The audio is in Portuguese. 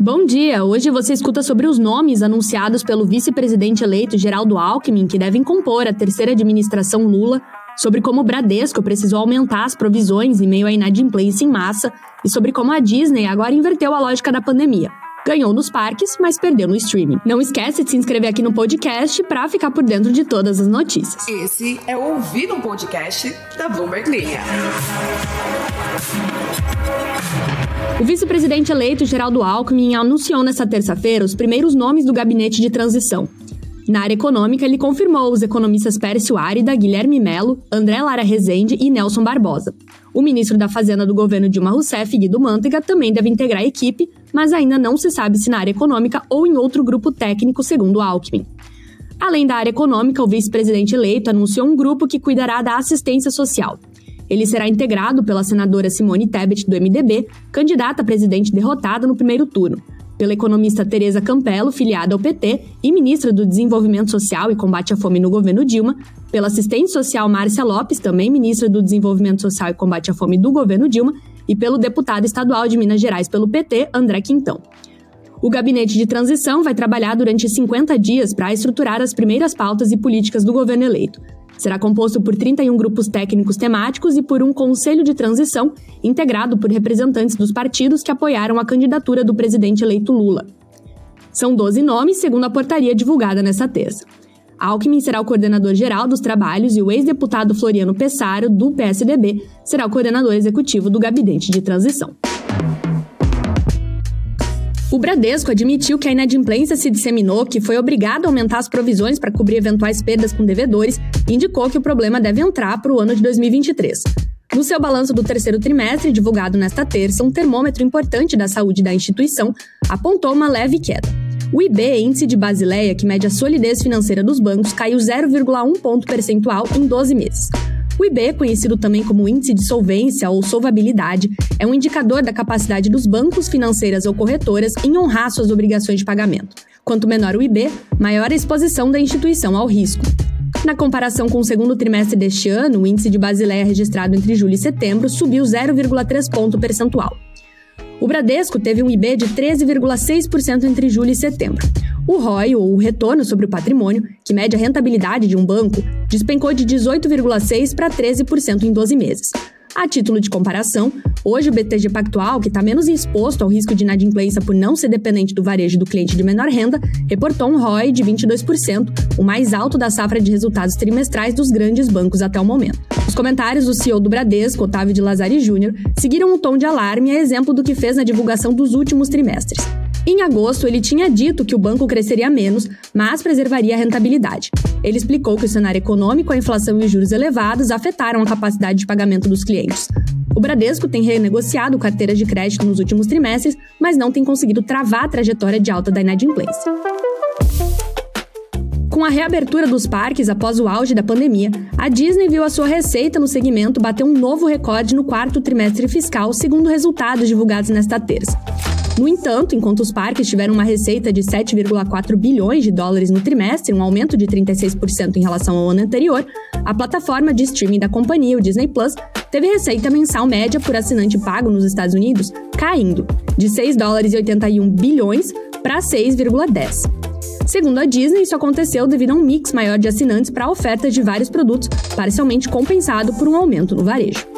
Bom dia! Hoje você escuta sobre os nomes anunciados pelo vice-presidente eleito Geraldo Alckmin que devem compor a terceira administração Lula, sobre como o Bradesco precisou aumentar as provisões em meio à inadimplência em massa e sobre como a Disney agora inverteu a lógica da pandemia. Ganhou nos parques, mas perdeu no streaming. Não esquece de se inscrever aqui no podcast para ficar por dentro de todas as notícias. Esse é o Ouvir um Podcast da Bloomberg Linha. O vice-presidente eleito Geraldo Alckmin anunciou nesta terça-feira os primeiros nomes do gabinete de transição. Na área econômica, ele confirmou os economistas Pércio Árida, Guilherme Melo, André Lara Rezende e Nelson Barbosa. O ministro da Fazenda do governo Dilma Rousseff, Guido Mantega, também deve integrar a equipe, mas ainda não se sabe se na área econômica ou em outro grupo técnico, segundo Alckmin. Além da área econômica, o vice-presidente eleito anunciou um grupo que cuidará da assistência social. Ele será integrado pela senadora Simone Tebet, do MDB, candidata a presidente derrotada no primeiro turno, pela economista Tereza Campelo, filiada ao PT e ministra do Desenvolvimento Social e Combate à Fome no governo Dilma, pela assistente social Márcia Lopes, também ministra do Desenvolvimento Social e Combate à Fome do governo Dilma, e pelo deputado estadual de Minas Gerais pelo PT, André Quintão. O gabinete de transição vai trabalhar durante 50 dias para estruturar as primeiras pautas e políticas do governo eleito, Será composto por 31 grupos técnicos temáticos e por um conselho de transição, integrado por representantes dos partidos que apoiaram a candidatura do presidente eleito Lula. São 12 nomes, segundo a portaria divulgada nesta terça. Alckmin será o coordenador geral dos trabalhos e o ex-deputado Floriano Pessaro, do PSDB, será o coordenador executivo do gabinete de transição. O Bradesco admitiu que a inadimplência se disseminou, que foi obrigado a aumentar as provisões para cobrir eventuais perdas com devedores e indicou que o problema deve entrar para o ano de 2023. No seu balanço do terceiro trimestre, divulgado nesta terça, um termômetro importante da saúde da instituição apontou uma leve queda. O IB, índice de Basileia, que mede a solidez financeira dos bancos, caiu 0,1 ponto percentual em 12 meses. O IB, conhecido também como Índice de Solvência ou Solvabilidade, é um indicador da capacidade dos bancos, financeiras ou corretoras em honrar suas obrigações de pagamento. Quanto menor o IB, maior a exposição da instituição ao risco. Na comparação com o segundo trimestre deste ano, o índice de Basileia registrado entre julho e setembro subiu 0,3 ponto percentual. O Bradesco teve um IB de 13,6% entre julho e setembro. O ROI, ou o retorno sobre o patrimônio, que mede a rentabilidade de um banco, despencou de 18,6% para 13% em 12 meses. A título de comparação, hoje o BTG Pactual, que está menos exposto ao risco de inadimplência por não ser dependente do varejo do cliente de menor renda, reportou um ROI de 22%, o mais alto da safra de resultados trimestrais dos grandes bancos até o momento. Os comentários do CEO do Bradesco, Otávio de Lazari Júnior, seguiram um tom de alarme a exemplo do que fez na divulgação dos últimos trimestres. Em agosto, ele tinha dito que o banco cresceria menos, mas preservaria a rentabilidade. Ele explicou que o cenário econômico, a inflação e os juros elevados afetaram a capacidade de pagamento dos clientes. O Bradesco tem renegociado carteiras de crédito nos últimos trimestres, mas não tem conseguido travar a trajetória de alta da inadimplência. Com a reabertura dos parques após o auge da pandemia, a Disney viu a sua receita no segmento bater um novo recorde no quarto trimestre fiscal, segundo resultados divulgados nesta terça. No entanto, enquanto os parques tiveram uma receita de 7,4 bilhões de dólares no trimestre, um aumento de 36% em relação ao ano anterior, a plataforma de streaming da companhia, o Disney Plus, teve receita mensal média por assinante pago nos Estados Unidos caindo de 6 dólares e 81 bilhões para 6,10. Segundo a Disney, isso aconteceu devido a um mix maior de assinantes para ofertas de vários produtos, parcialmente compensado por um aumento no varejo.